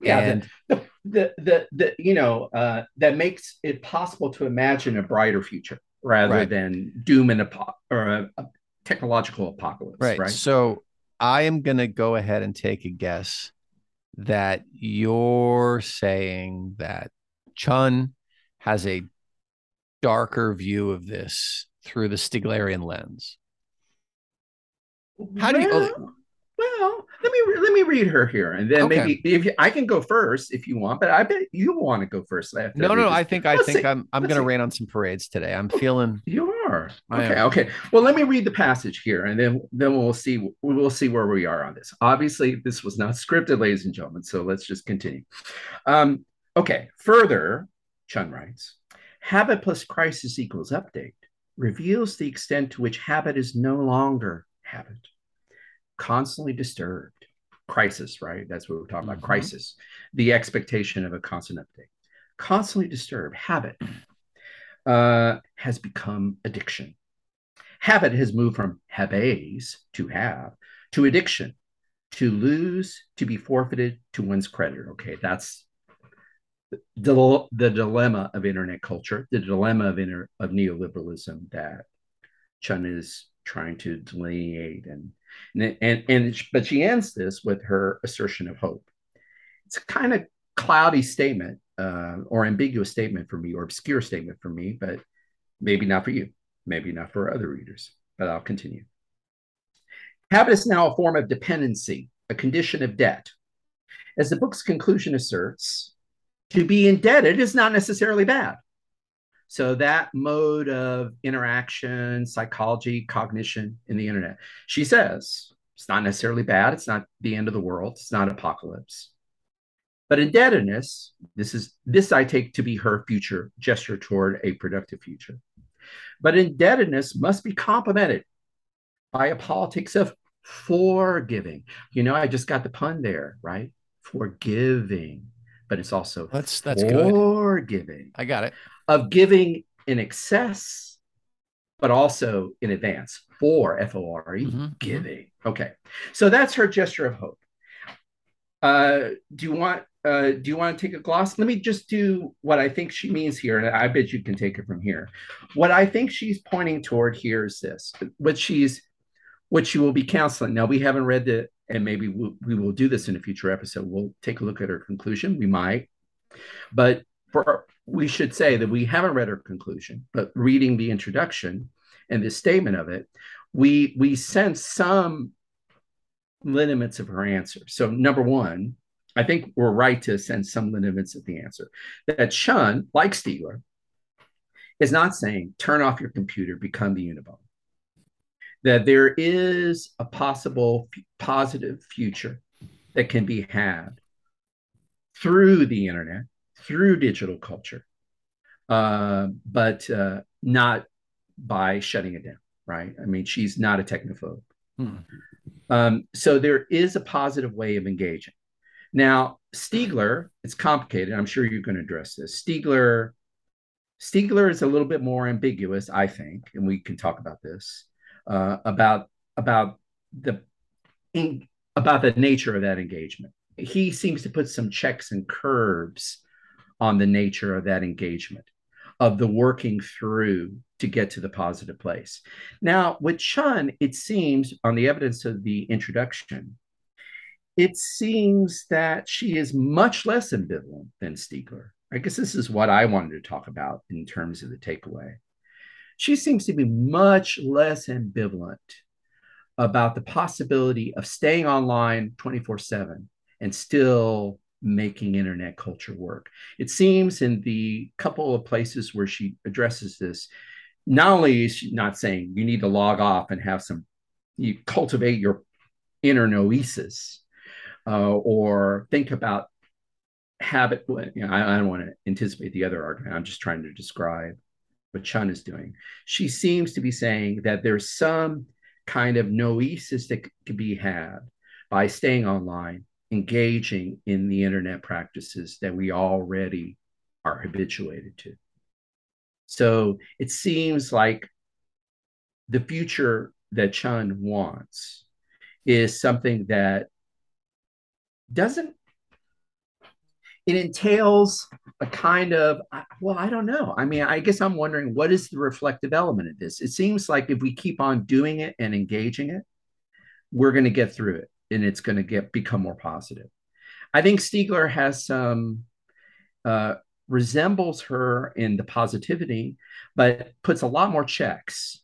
yeah and, the, the, the the you know uh, that makes it possible to imagine a brighter future rather right. than doom and apo- or a, a, technological apocalypse right. right so i am going to go ahead and take a guess that you're saying that chun has a darker view of this through the Stieglerian lens how do you oh, well, let me read her here, and then okay. maybe if you, I can go first if you want, but I bet you want to go first. no, no, no. I think I think see. I'm I'm going to rain on some parades today. I'm feeling you are okay. Okay. Well, let me read the passage here, and then then we'll see we'll see where we are on this. Obviously, this was not scripted, ladies and gentlemen. So let's just continue. Um, okay. Further, Chun writes, habit plus crisis equals update reveals the extent to which habit is no longer habit constantly disturbed. Crisis, right? That's what we're talking about. Mm-hmm. Crisis, the expectation of a constant update. Constantly disturbed habit uh, has become addiction. Habit has moved from habes to have to addiction, to lose, to be forfeited to one's creditor. Okay, that's the, the dilemma of internet culture, the dilemma of, inter, of neoliberalism that Chun is trying to delineate and and, and, and but she ends this with her assertion of hope. It's a kind of cloudy statement uh, or ambiguous statement for me or obscure statement for me, but maybe not for you, maybe not for other readers, but I'll continue. Habit is now a form of dependency, a condition of debt. As the book's conclusion asserts, to be indebted is not necessarily bad. So that mode of interaction, psychology, cognition in the internet, she says it's not necessarily bad. It's not the end of the world. It's not apocalypse. But indebtedness, this is this I take to be her future gesture toward a productive future. But indebtedness must be complemented by a politics of forgiving. You know, I just got the pun there, right? Forgiving, but it's also that's that's forgiving. Good. I got it of giving in excess, but also in advance for F O R E, mm-hmm, mm-hmm. giving. Okay. So that's her gesture of hope. Uh, do you want uh, do you want to take a gloss? Let me just do what I think she means here, and I bet you can take it from here. What I think she's pointing toward here is this: what she's, what she will be counseling. Now we haven't read the, and maybe we'll, we will do this in a future episode. We'll take a look at her conclusion. We might, but for we should say that we haven't read her conclusion, but reading the introduction and the statement of it, we we sense some lineaments of her answer. So, number one, I think we're right to sense some lineaments of the answer. That Chun, like Stiegler, is not saying turn off your computer, become the Unabomber. That there is a possible positive future that can be had through the internet, through digital culture, uh, but uh, not by shutting it down, right? I mean, she's not a technophobe. Hmm. Um, so there is a positive way of engaging. Now, Stiegler, it's complicated. I'm sure you're going to address this. Stiegler, Stiegler is a little bit more ambiguous, I think, and we can talk about this uh, about about the in, about the nature of that engagement. He seems to put some checks and curves on the nature of that engagement, of the working through to get to the positive place. Now, with Chun, it seems on the evidence of the introduction, it seems that she is much less ambivalent than Stiegler. I guess this is what I wanted to talk about in terms of the takeaway. She seems to be much less ambivalent about the possibility of staying online 24 7 and still making internet culture work. It seems in the couple of places where she addresses this, not only is she not saying you need to log off and have some, you cultivate your inner noesis, uh, or think about habit. You know, I, I don't want to anticipate the other argument. I'm just trying to describe what Chun is doing. She seems to be saying that there's some kind of noesis that could be had by staying online, engaging in the internet practices that we already are habituated to. So it seems like the future that Chun wants is something that doesn't it entails a kind of well i don't know. I mean i guess i'm wondering what is the reflective element of this? It seems like if we keep on doing it and engaging it we're going to get through it and it's going to get become more positive i think stiegler has some uh, resembles her in the positivity but puts a lot more checks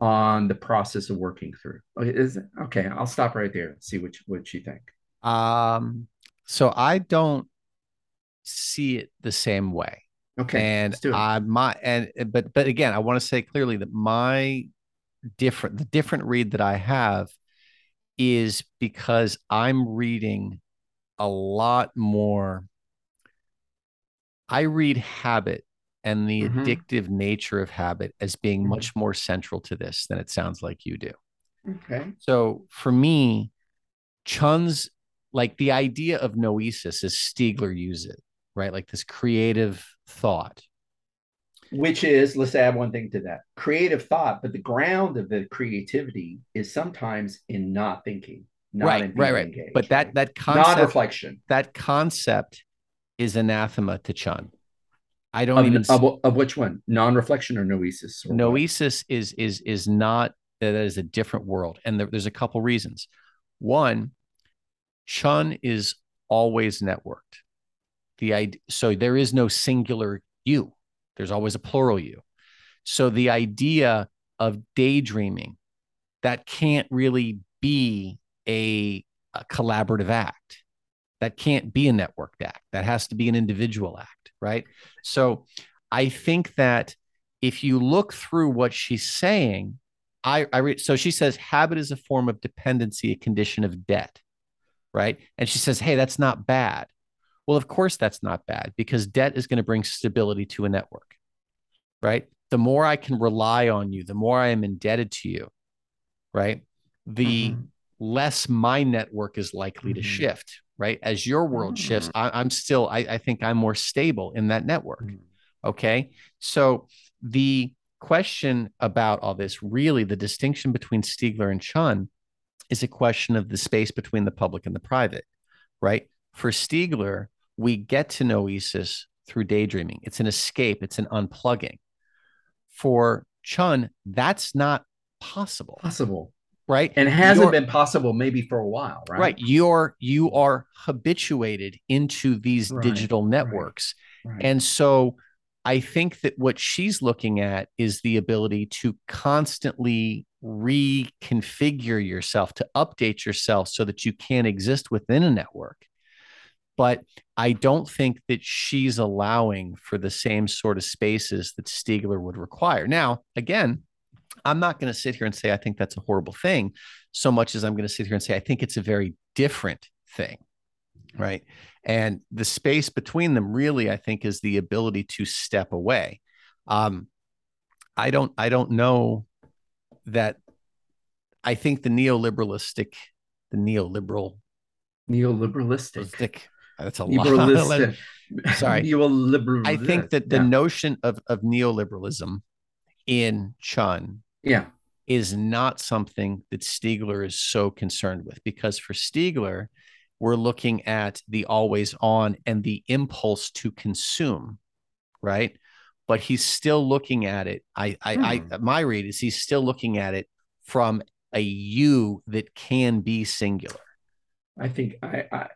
on the process of working through okay, is, okay i'll stop right there and see what, what you think um so i don't see it the same way. Okay. And I my and but but again, I want to say clearly that my different the different read that I have is because I'm reading a lot more. I read habit and the mm-hmm. addictive nature of habit as being mm-hmm. much more central to this than it sounds like you do. Okay. So for me, Chun's like the idea of noesis as Stiegler uses it right? Like this creative thought. Which is, let's add one thing to that creative thought, but the ground of the creativity is sometimes in not thinking. Not right, right, right. Engaged, but that that concept, not reflection. That concept is anathema to Chun. I don't of, even of, of, which one, non-reflection or noesis? Or noesis what? is is is not that is a different world, and there, there's a couple reasons. One, Chun is always networked the idea so there is no singular you there's always a plural you. So the idea of daydreaming that can't really be a, a collaborative act. That can't be a networked act. That has to be an individual act right? So i think that if you look through what she's saying i i read so she says habit is a form of dependency a condition of debt right? And she says hey that's not bad well, of course, that's not bad because debt is going to bring stability to a network, right? The more I can rely on you, the more I am indebted to you, right? The mm-hmm. less my network is likely mm-hmm. to shift, right? As your world mm-hmm. shifts, I, am still, I, I, think I'm more stable in that network. Mm-hmm. Okay. So the question about all this really, the distinction between Stiegler and Chun is a question of the space between the public and the private, right? For Stiegler, we get to noesis through daydreaming. It's an escape, it's an unplugging. For Chun, that's not possible. Possible. Right. And hasn't you're, been possible maybe for a while, right? Right. You're you are habituated into these right, digital networks. Right, right. And so I think that what she's looking at is the ability to constantly reconfigure yourself, to update yourself so that you can exist within a network. But I don't think that she's allowing for the same sort of spaces that Stiegler would require. Now, again, I'm not going to sit here and say I think that's a horrible thing so much as I'm going to sit here and say I think it's a very different thing. Right. And the space between them really, I think, is the ability to step away. Um, I don't I don't know that I think the neoliberalistic, the neoliberal neoliberalistic. That's a lot. (laughs) Sorry. (laughs) Neoliberal. I think that the yeah. notion of, of neoliberalism in Chun yeah. is not something that Stiegler is so concerned with because for Stiegler, we're looking at the always on and the impulse to consume, right? But he's still looking at it. I, I, hmm. I, my read is he's still looking at it from a you that can be singular. I think I, I,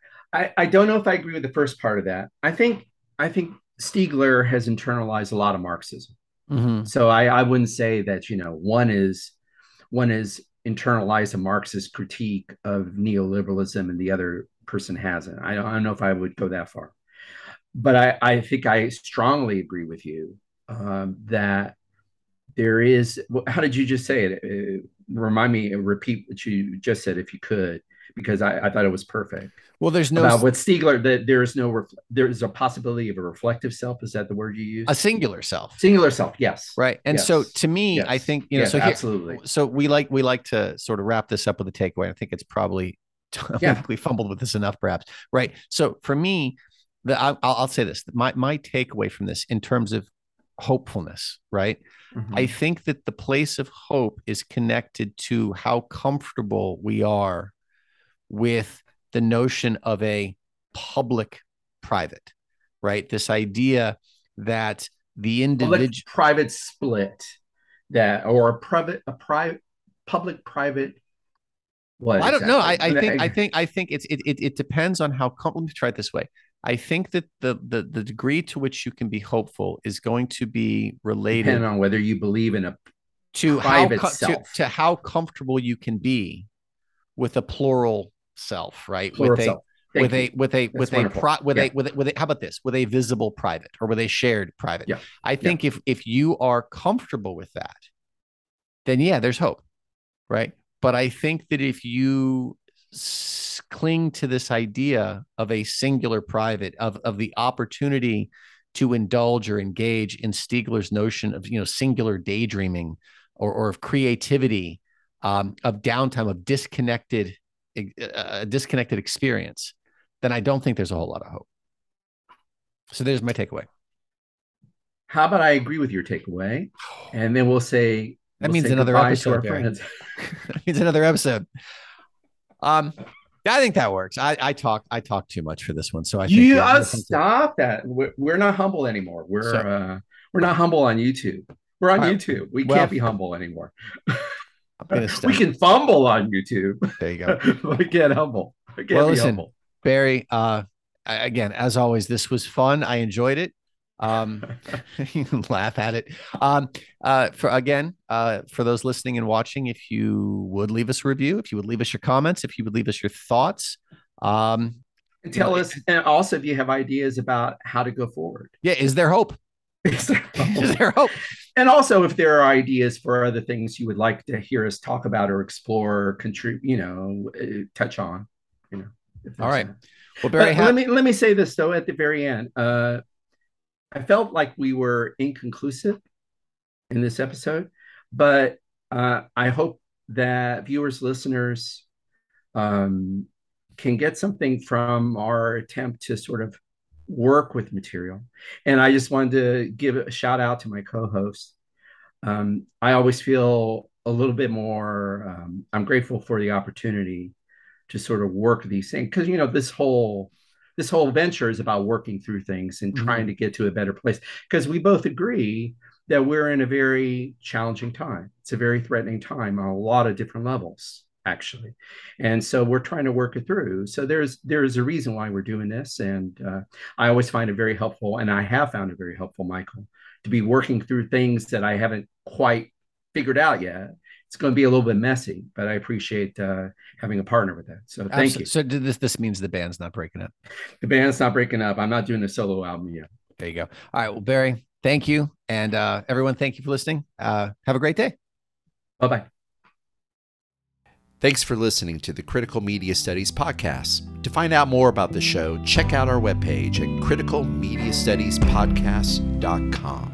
I don't know if I agree with the first part of that. I think, I think Stiegler has internalized a lot of Marxism. Mm-hmm. So I, I wouldn't say that you know one is one is internalized a Marxist critique of neoliberalism and the other person hasn't. I don't, I don't know if I would go that far, but I, I think I strongly agree with you um, that there is. How did you just say it? Uh, remind me, repeat what you just said if you could because I, I, thought it was perfect. Well, there's no about with Stiegler that there is no ref, there is a possibility of a reflective self. Is that the word you use? A singular self. Singular self. Yes. Right. And yes. so to me, yes. I think you know. Yes, so here, absolutely. So we like we like to sort of wrap this up with a takeaway. I think it's probably (laughs) yeah. we fumbled with this enough, perhaps. Right. So for me, the I'll, I'll say this: my my takeaway from this in terms of hopefulness, right? Mm-hmm. I think that the place of hope is connected to how comfortable we are with the notion of a public private, right? This idea that the individual private split that or a private a private public private what I don't know. I, I think I think I think it's it, it, it depends on how let me try it this way. I think that the, the the degree to which you can be hopeful is going to be related depending on whether you believe in a to how to, to, how comfortable you can be with a plural self, right? Plural with self. a with a with a with a pro, with yeah. a with a with a how about this? With a visible private or with a shared private. Yeah. I think yeah. if if you are comfortable with that, then yeah, there's hope, right? But I think that if you s- cling to this idea of a singular private of of the opportunity to indulge or engage in Stiegler's notion of you know singular daydreaming or or of creativity, um, of downtime, of disconnected a disconnected experience, then I don't think there's a whole lot of hope. So there's my takeaway. How about I agree with your takeaway, and then we'll say that we'll means say another episode. (laughs) that means another episode. Um, I think that works. I, I talk I talk too much for this one, so I you think, yeah, stop that. We're, we're, not humble anymore. We're so, uh, we're not humble on YouTube. We're on right. YouTube. We well, can't be humble anymore. (laughs) (laughs) we can fumble on YouTube. There you go. (laughs) we can't humble. We can't well, listen, humble. Barry. Uh, again, as always, this was fun. I enjoyed it. Um, (laughs) you can laugh at it. Um, uh, for again, uh, for those listening and watching, if you would leave us a review, if you would leave us your comments, if you would leave us your thoughts, um, tell you know, us, and also if you have ideas about how to go forward. Yeah, is there hope? Is there hope? is there hope? and also if there are ideas for other things you would like to hear us talk about or explore or contribute you know uh, touch on you know all right well Barry, ha- let me let me say this though at the very end uh i felt like we were inconclusive in this episode but uh i hope that viewers listeners um can get something from our attempt to sort of work with material. And I just wanted to give a shout out to my co-host. Um, I always feel a little bit more. Um, I'm grateful for the opportunity to sort of work these things because you know this whole this whole venture is about working through things and mm-hmm. trying to get to a better place because we both agree that we're in a very challenging time. It's a very threatening time on a lot of different levels actually and so we're trying to work it through so there's there's a reason why we're doing this and uh, i always find it very helpful and i have found it very helpful michael to be working through things that i haven't quite figured out yet it's going to be a little bit messy, but I appreciate uh, having a partner with that. So thank Absolutely. you. So this this means the band's not breaking up. The band's not breaking up. I'm not doing a solo album yet. There you go. All right. Well, Barry, thank you, and uh, everyone, thank you for listening. Uh, have a great day. Bye bye. Thanks for listening to the Critical Media Studies podcast. To find out more about the show, check out our webpage at criticalmediastudiespodcast.com.